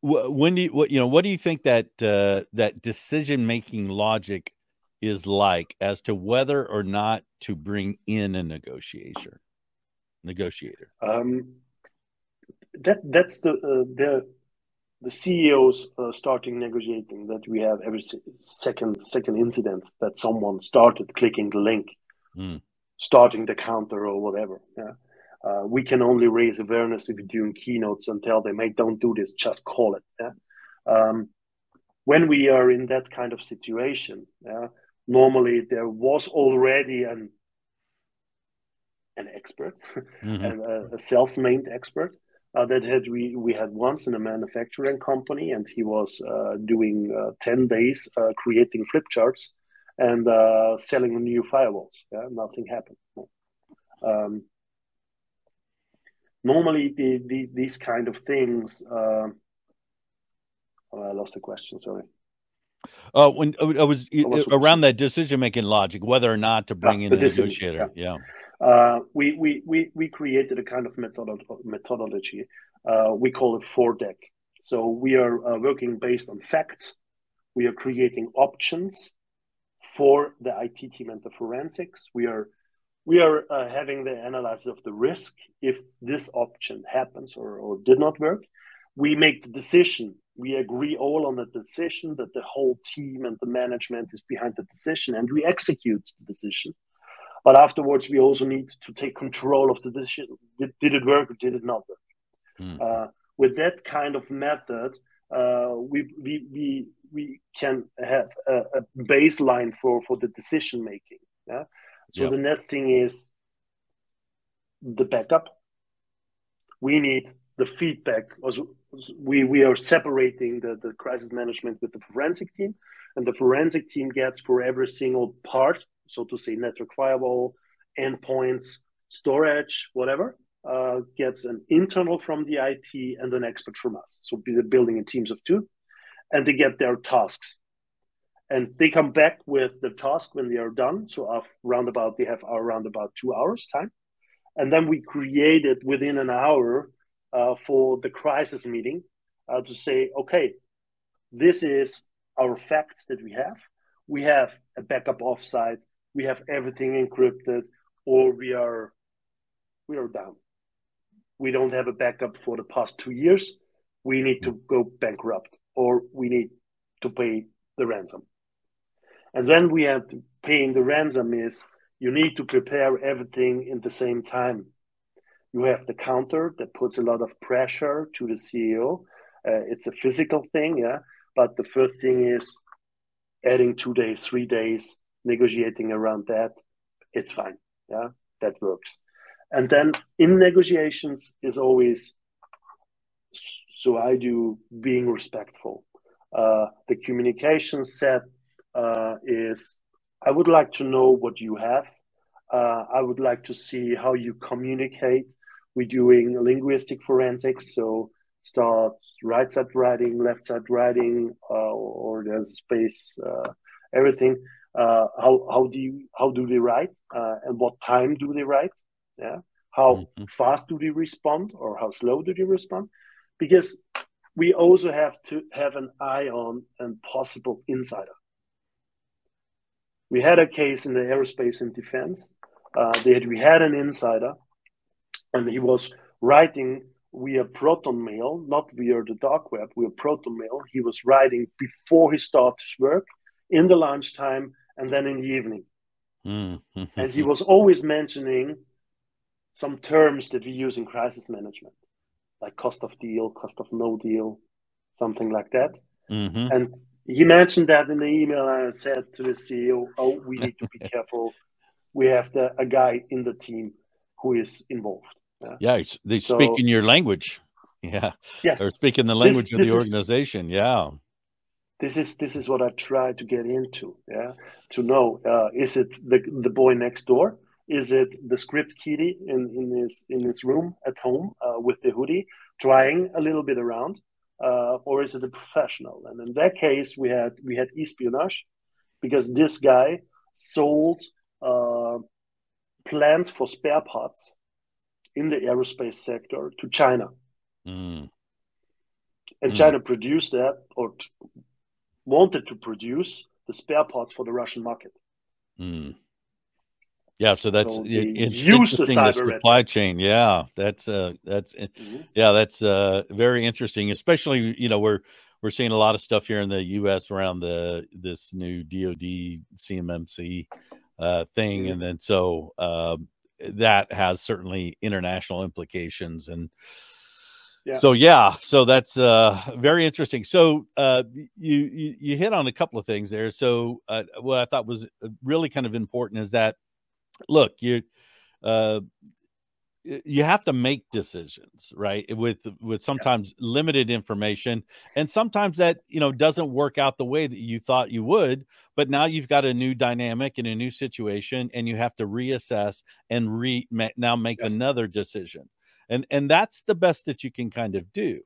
wh- when do you, what, you know, what do you think that, uh, that decision making logic is like as to whether or not to bring in a negotiator, negotiator? um, that that's the uh, the the CEOs uh, starting negotiating that we have every second second incident that someone started clicking the link, Mm. starting the counter or whatever. Yeah. Uh, we can only raise awareness if we're doing keynotes and tell them, "Hey, don't do this. Just call it." Yeah. Um, when we are in that kind of situation, yeah, normally there was already an an expert Mhm. and a, a self-named expert uh, that had we we had once in a manufacturing company, and he was uh, doing uh, ten days uh, creating flip charts and uh, selling new firewalls. Yeah, nothing happened. Um, normally, the, the, these kind of things. Uh, oh, I lost the question. Sorry. Uh, when I was What was- around that decision making logic, whether or not to bring in the a negotiator. Yeah. Uh, we, we, we, we created a kind of methodolo- methodology. Uh, we call it FORDEC. So we are uh, working based on facts. We are creating options for the IT team and the forensics. We are we are uh, having the analysis of the risk if this option happens or, or did not work. We make the decision. We agree all on the decision that the whole team and the management is behind the decision, and we execute the decision. But afterwards, we also need to take control of the decision. Did, did it work or did it not work? Mm. Uh, with that kind of method, uh, we, we, we, we can have a, a baseline for, for the decision making. Yeah? So Yep. the next thing is the backup. We need the feedback. Also, we, we are separating the, the crisis management with the forensic team, and the forensic team gets for every single part, so to say, network firewall, endpoints, storage, whatever, uh, gets an internal from the IT and an expert from us. So be the building in teams of two, and they get their tasks. And they come back with the task when they are done. So af- round about they have around about two hours time, and then we create it within an hour uh, for the crisis meeting uh, to say, okay, this is our facts that we have. We have a backup offsite. We have everything encrypted, or we are we are down. We don't have a backup for the past two years. We need to go bankrupt, or we need to pay the ransom. And then we have to paying the ransom is you need to prepare everything in the same time. You have the counter that puts a lot of pressure to the CEO. Uh, it's a physical thing, yeah. But the first thing is adding two days, three days, negotiating around that. It's fine, yeah. That works. And then in negotiations is always so I do being respectful. Uh, the communication set uh, is I would like to know what you have. Uh, I would like to see how you communicate. We're doing linguistic forensics, so start right side writing, left side writing, uh, or there's space, uh, everything. Uh, how how do you how do they write, uh, and what time do they write? Yeah, how mm-hmm. fast do they respond, or how slow do they respond? Because we also have to have an eye on a possible insider. We had a case in the aerospace and defense uh, that we had an insider, and he was writing via proton mail, not via the dark web, via proton mail. He was writing before he started his work, in the lunchtime, and then in the evening. Mm-hmm. and he was always mentioning some terms that we use in crisis management, like cost of deal, cost of no deal, something like that. Mm-hmm. And he mentioned that in the email. And I said to the CEO, "Oh, we need to be (laughs) careful. We have the, a guy in the team who is involved." Yeah, yeah they so, speak in your language. Yeah, yes, or speaking the language this, of the organization. Is, yeah, this is this is what I try to get into. Yeah, to know uh, is it the the boy next door? Is it the script kiddie in in his in his room at home uh, with the hoodie, trying a little bit around, uh, or is it a professional? And in that case, we had we had espionage, because this guy sold uh, plans for spare parts in the aerospace sector to China. Mm. And mm. China produced that or wanted to produce the spare parts for the Russian market. Mm. Yeah, so that's so it, interesting. The, the supply chain, yeah, that's uh, that's mm-hmm. yeah, that's uh, very interesting. Especially, you know, we're we're seeing a lot of stuff here in the U.S. around the this new DoD CMMC uh, thing, mm-hmm. and then so um, that has certainly international implications and yeah. so yeah so that's uh very interesting so uh you, you, you hit on a couple of things there so uh, what i thought was uh, really kind of important is that look you uh you have to make decisions right with with sometimes yeah. limited information and sometimes that you know doesn't work out the way that you thought you would but now you've got a new dynamic and a new situation and you have to reassess and re now make yes. another decision and and that's the best that you can kind of do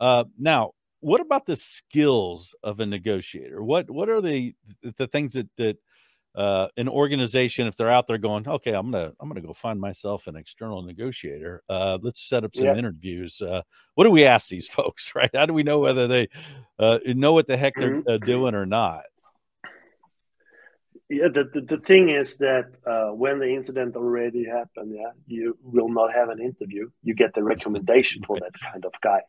uh, now what about the skills of a negotiator what what are the the things that that uh, an organization if they're out there going okay i'm gonna i'm gonna go find myself an external negotiator uh, let's set up some yeah. interviews uh, what do we ask these (laughs) folks right how do we know whether they uh, know what the heck they're mm-hmm. Uh, doing or not yeah the, the, the, thing is that uh, when the incident already happened yeah you will not have an interview you get the recommendation for that kind of guy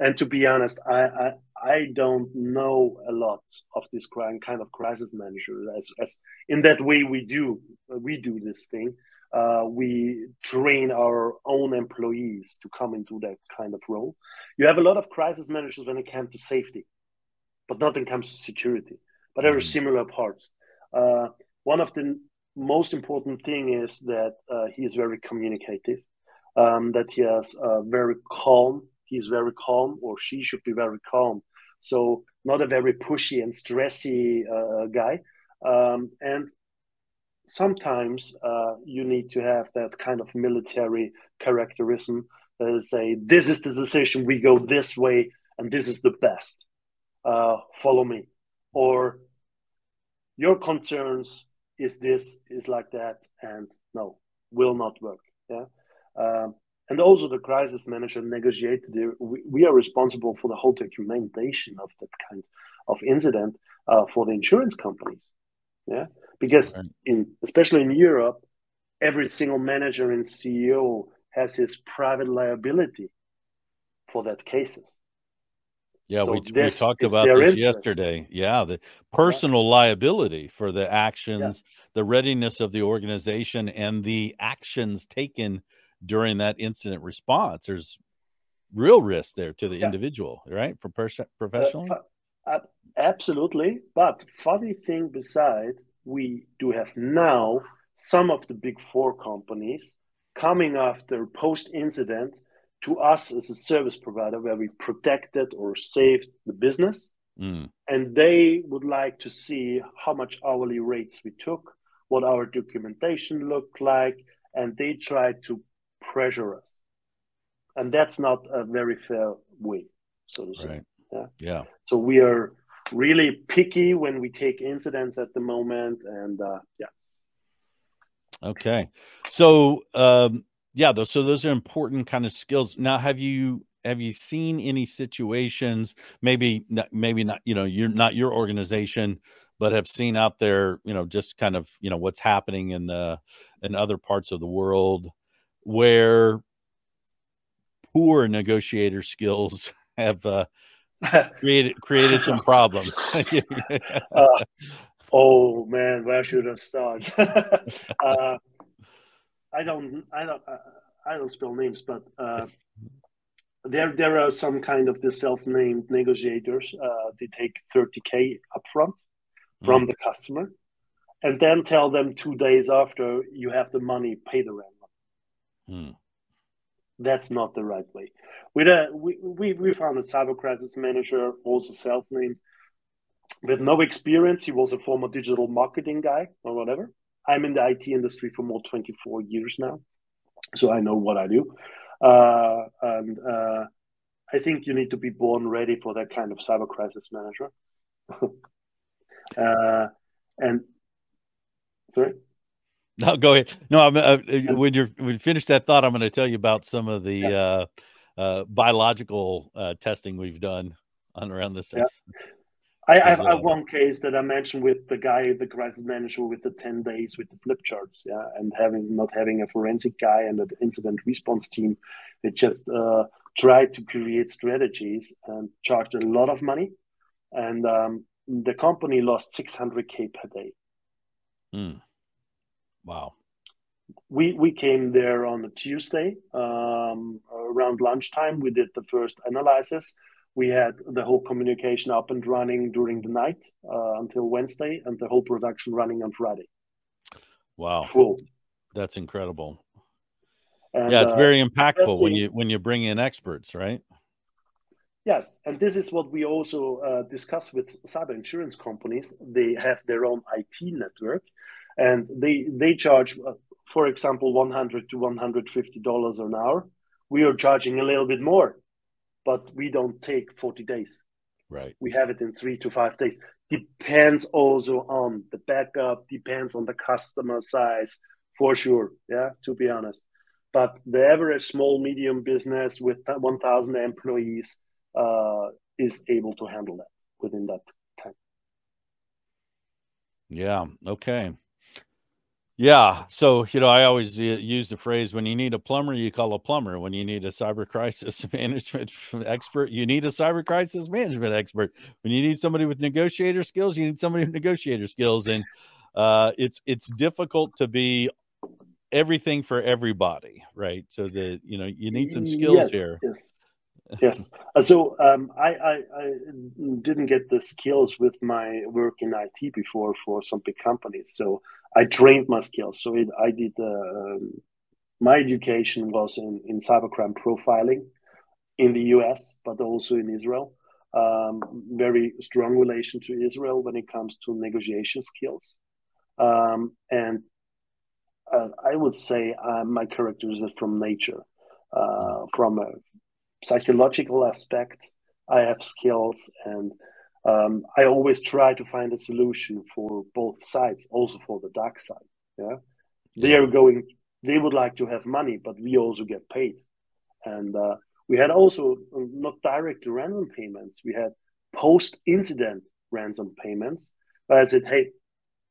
and to be honest I, I I don't know a lot of this kind of crisis manager. As, as in that way, we do we do this thing. Uh, we train our own employees to come into that kind of role. You have a lot of crisis managers when it comes to safety, but not when it comes to security. But there are mm. similar parts. Uh, one of the most important thing is that uh, he is very communicative, um, that he has very calm he's very calm or she should be very calm so not a very pushy and stressy uh, guy. Um, and sometimes uh, you need to have that kind of military characterism is say, this is the decision, we go this way, and this is the best. Uh, follow me. Or your concerns is this, is like that, and no, will not work. Yeah. Um, and also the crisis manager negotiated. We, we, are responsible for the whole documentation of that kind of incident uh, for the insurance companies. Yeah, because right. in especially in Europe, every single manager and CEO has his private liability for that cases. Yeah, so we, we talked about this interest. yesterday. Yeah, the personal yeah. liability for the actions, yeah. the readiness of the organization, and the actions taken during that incident response. There's real risk there to the yeah. individual, right? For pers- professionally. Uh, uh, absolutely. But funny thing beside, we do have now some of the big four companies coming after post incident to us as a service provider where we protected or saved the business Mm. And they would like to see how much hourly rates we took, what our documentation looked like, and they try to pressure us. And that's not a very fair way, so to say. Right. Yeah. Yeah. So we are really picky when we take incidents at the moment, and uh, yeah. Okay, so um, yeah, those, so those are important kind of skills. Now, have you have you seen any situations? Maybe maybe not. You know, you're not your organization, but have seen out there. You know, just kind of you know what's happening in the in other parts of the world where poor negotiator skills (laughs) have uh, (laughs) created created some problems. (laughs) uh, oh man, where should I start? uh, I don't, I don't, uh, I don't spell names, but uh, there, there are some kind of the self-named negotiators. Uh, they take 30k upfront from mm. the customer, and then tell them two days after you have the money, pay the ransom. Mm. That's not the right way. With a, we, we, we found a cyber crisis manager, also self named, with no experience. He was a former digital marketing guy or whatever. I'm in the IT industry for more 24 years now, so I know what I do. Uh, and uh, I think you need to be born ready for that kind of cyber crisis manager. (laughs) uh, and sorry. No, go ahead. No, I'm, uh, when you're when you finish that thought, I'm going to tell you about some of the yeah. uh, uh, biological uh, testing we've done on around this. Yeah. I, I, have, I one case that I mentioned with the guy, the crisis manager, with the ten days with the flip charts, yeah, and having not having a forensic guy and an incident response team, it just uh, tried to create strategies and charged a lot of money, and um, the company lost 600k per day. Mm. Wow. We we came there on a Tuesday um, around lunchtime. We did the first analysis. We had the whole communication up and running during the night uh, until Wednesday, and the whole production running on Friday. Wow, full. That's incredible. And, yeah, it's uh, very impactful when you when you bring in experts, right? Yes, and this is what we also uh, discuss with cyber insurance companies. They have their own IT network, and they they charge, uh, for example, one hundred to one hundred fifty dollars an hour. We are charging a little bit more, but we don't take forty days. Right. We have it in three to five days. Depends also on the backup. Depends on the customer size, for sure. Yeah, to be honest. But the average small medium business with one thousand employees uh, is able to handle that within that time. Yeah. Okay. Yeah. So, you know, I always uh, use the phrase when you need a plumber, you call a plumber. When you need a cyber crisis (laughs) management expert, you need a cyber crisis management expert. When you need somebody with negotiator skills, you need somebody with negotiator skills. And uh, it's it's difficult to be everything for everybody, right? So that you know you need some skills here. Yes yes. Uh, so um, I, I, I, didn't get the skills with my work in IT before for some big companies. So I trained my skills. So it, I did. Uh, my education was in, in cybercrime profiling in the US, but also in Israel. Um, very strong relation to Israel when it comes to negotiation skills. Um, and uh, I would say uh, my character is from nature, uh, from a psychological aspect. I have skills, and um, I always try to find a solution for both sides, also for the dark side. Yeah, yeah. they are going. They would like to have money, but we also get paid, and uh, we had also uh, not direct ransom payments. We had post-incident ransom payments. But I said, hey,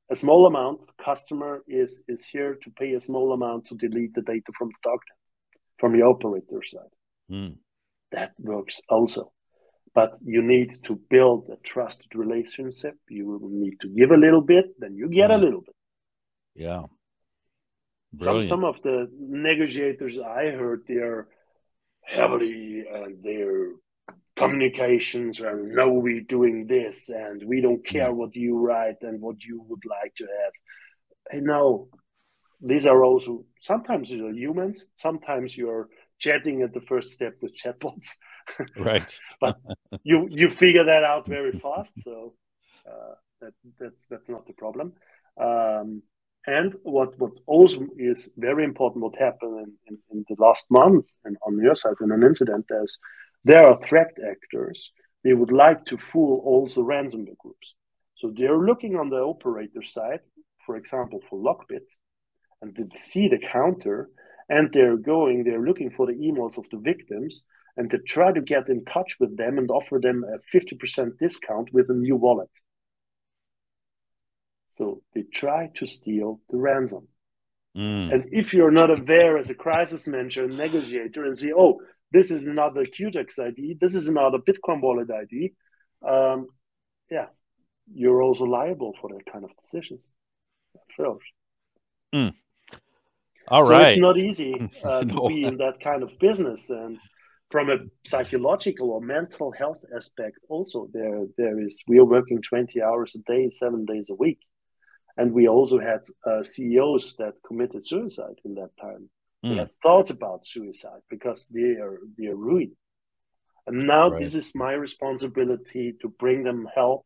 a small amount. Customer is is here to pay a small amount to delete the data from the dark from the operator side. Mm that works also. But you need to build a trusted relationship. You need to give a little bit, then you get a mm-hmm. little bit. Yeah. Some some of the negotiators I heard they're heavily and uh, their communications are no we're doing this and we don't care mm. what you write and what you would like to have. I know these are also sometimes you're humans, sometimes you're chatting at the first step with chatbots. (laughs) right. (laughs) but you you figure that out very fast, so uh, that that's that's not the problem. Um, and what what also is very important, what happened in, in, in the last month, and on your side, in an incident, is there are threat actors. They would like to fool also ransomware groups. So they're looking on the operator side, for example, for Lockbit, and they see the counter, and they're going, they're looking for the emails of the victims, and to try to get in touch with them and offer them a 50% discount with a new wallet. So they try to steal the ransom. Mm. And if you're not aware as a crisis manager and negotiator and say, oh, this is another qTox ID, this is another Bitcoin wallet ID, um, yeah, you're also liable for that kind of decisions. Sure. Mm. All so right. It's not easy (laughs) uh, no. to be in that kind of business. And from a psychological or mental health aspect, also there there is we are working 20 hours a day, seven days a week. And we also had uh, CEOs that committed suicide in that time. Mm. They hmm. had thoughts about suicide because they are they are ruined. And now right. this is my responsibility to bring them help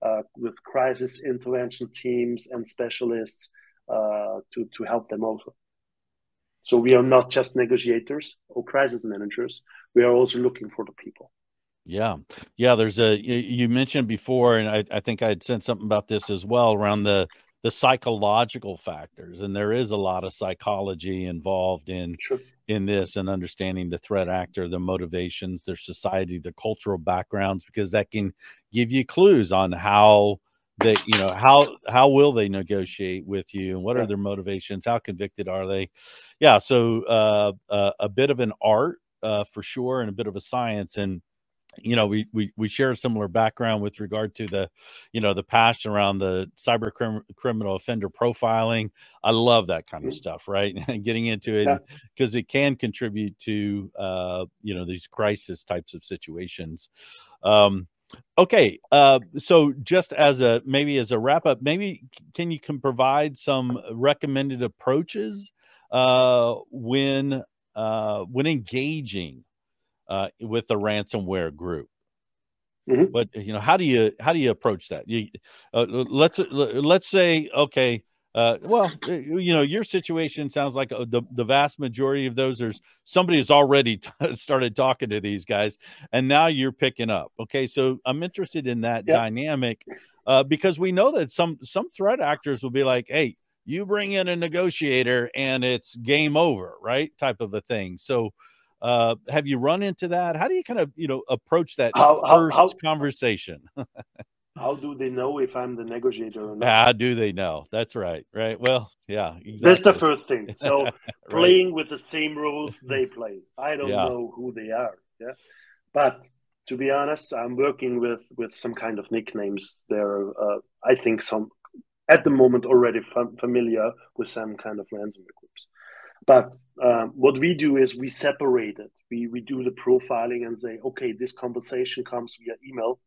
uh, with crisis intervention teams and specialists uh, to to help them also. So we are not just negotiators or crisis managers. We are also looking for the people. Yeah. Yeah. There's a, you, mentioned before, and I, I think I had said something about this as well around the, the psychological factors. And there is a lot of psychology involved in, sure. in this and understanding the threat actor, the motivations, their society, the cultural backgrounds, because that can give you clues on how, they you know how how will they negotiate with you and what are their motivations how convicted are they yeah so uh, uh, a bit of an art uh, for sure and a bit of a science and you know we, we we share a similar background with regard to the you know the passion around the cyber crim- criminal offender profiling. I love that kind of stuff right? (laughs) And getting into it because yeah. it can contribute to uh you know these crisis types of situations. Um Okay, uh, so just as a maybe as a wrap up, maybe can you can provide some recommended approaches uh, when uh, when engaging uh, with the ransomware group? Mm-hmm. But you know, how do you how do you approach that? You uh, let's let's say okay, uh, well, you know, your situation sounds like uh, the, the vast majority of those there's somebody has already t- (laughs) started talking to these guys, and now you're picking up. Okay, so I'm interested in that yep. dynamic uh, because we know that some some threat actors will be like, "Hey, you bring in a negotiator and it's game over," right? Type of a thing. So, uh, have you run into that? How do you kind of you know approach that how, first how, how, conversation? (laughs) how do they know if I'm the negotiator or not? How do they know? That's right. Right. Well, yeah, exactly. That's the first thing. (laughs) So right. playing with the same rules (laughs) they play. I don't yeah. know who they are. Yeah. But to be honest, I'm working with with some kind of nicknames. They're uh, I think some at the moment already fam- familiar with some kind of ransomware groups. But um, what we do is we separate it. We we do the profiling and say, okay, this conversation comes via email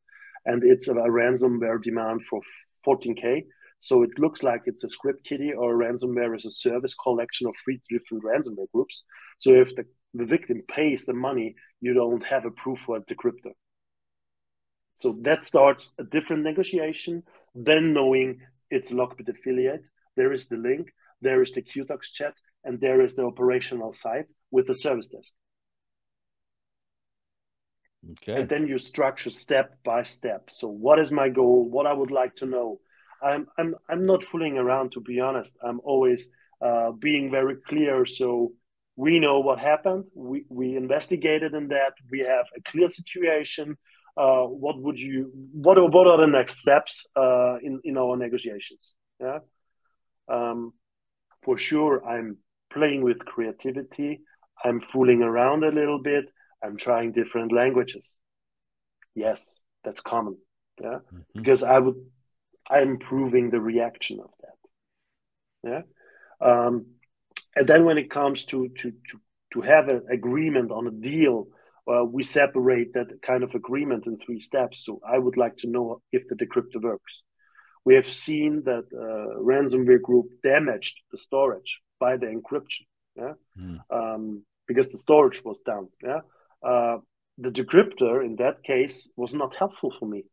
and it's a ransomware demand for 14k. So it looks like it's a script kiddie or ransomware is a service collection of three different ransomware groups. So if the, the victim pays the money, you don't have a proof for the crypto. So that starts a different negotiation. Then knowing it's Lockbit affiliate, there is the link, there is the qTox chat, and there is the operational site with the service desk. Okay. And then you structure step by step. So what is my goal? What I would like to know. I'm I'm I'm not fooling around to be honest. I'm always uh, being very clear. So we know what happened. We we investigated in that. We have a clear situation. Uh, what would you what are, what are the next steps uh, in in our negotiations? Yeah. Um, for sure, I'm playing with creativity. I'm fooling around a little bit I'm trying different languages. Yes, that's common. Yeah, mm-hmm. because I would, I'm improving the reaction of that. Yeah, um, and then when it comes to to to to have an agreement on a deal, uh, we separate that kind of agreement in three steps. So I would like to know if the decryptor works. We have seen that uh, ransomware group damaged the storage by the encryption. Yeah, mm. um, because the storage was down. Yeah, uh, the decryptor in that case was not helpful for me,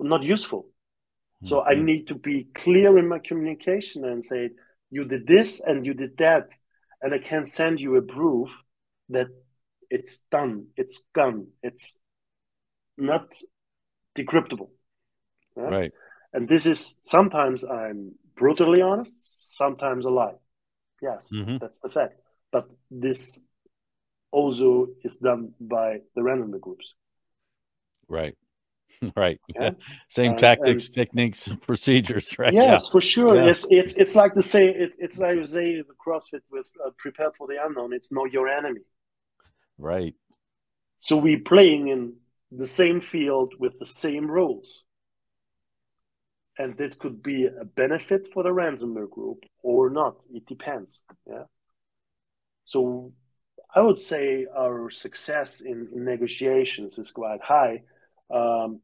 not useful. Mm-hmm. So I mm-hmm. need to be clear in my communication and say, you did this and you did that, and I can send you a proof that it's done, it's gone, it's not decryptable. Yeah? Right. And this is sometimes I'm brutally honest, sometimes a lie. Yes, mm-hmm. that's the fact. But this also is done by the random groups. Right. (laughs) Right. Yeah. Same tactics, and, techniques, (laughs) procedures. Right. Yes, yeah. for sure. Yeah. It's it's it's like the same. It, it's like you say the CrossFit with uh, prepared for the unknown. It's know your enemy. Right. So we're playing in the same field with the same rules and that could be a benefit for the ransomware group or not. It depends. Yeah. So I would say our success in, in negotiations is quite high um,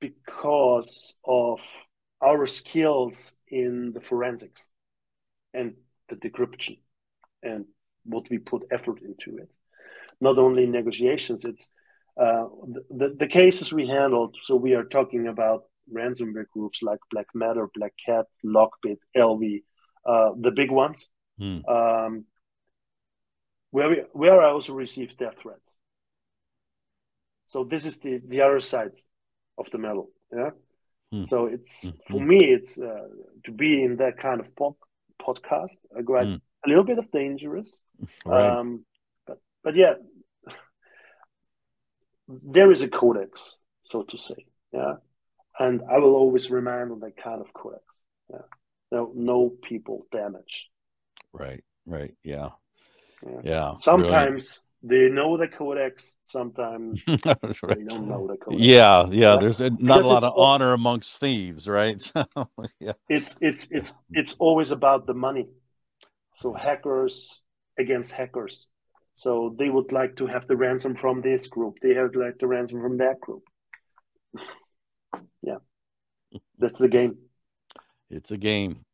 because of our skills in the forensics and the decryption and what we put effort into it. Not only negotiations, it's uh, the, the, cases we handled. So we are talking about ransomware groups like Black Matter, Black Cat, Lockbit, LV, uh, the big ones, hmm. um, where we, where I also received death threats. So this is the the other side of the medal. Yeah. Hmm. So it's hmm. for me, it's uh, to be in that kind of pod, podcast. Got hmm. a little bit of dangerous, right. um, but yeah, there is a codex, so to say. Yeah, and I will always remind on that kind of codex. Yeah, no, no people damage. Right, right, yeah, yeah. yeah sometimes they know the codex. Sometimes (laughs) right. they don't know the codex. Yeah, yeah. yeah. There's a, not because a lot of honor amongst thieves, right? (laughs) yeah, it's it's it's it's always about the money. So hackers against hackers. So they would like to have the ransom from this group. They have like the ransom from that group yeah, that's the game. It's a game.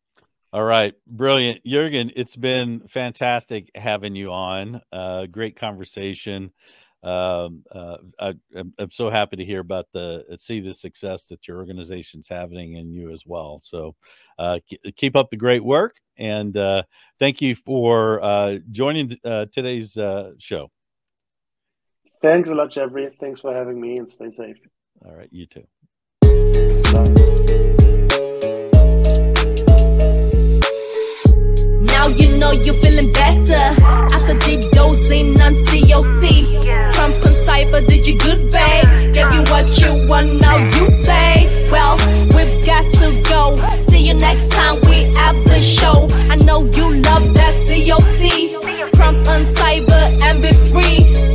All right, brilliant, Jurgen. It's been fantastic having you on. Uh, great conversation. Um, uh, I, am so happy to hear about the see the success that your organization's having and you as well. So uh, keep up the great work, and uh, thank you for uh, joining uh, today's uh, show. Thanks a lot, Jeffrey. Thanks for having me, and stay safe. All right, you too. Now you know you're feeling better after deep dosing on COC. Crump on Cyber did you good, babe? You what you want, now you say well, we've got to go. See you next time we have the show. I know you love that COC. Crump on Cyber and be free.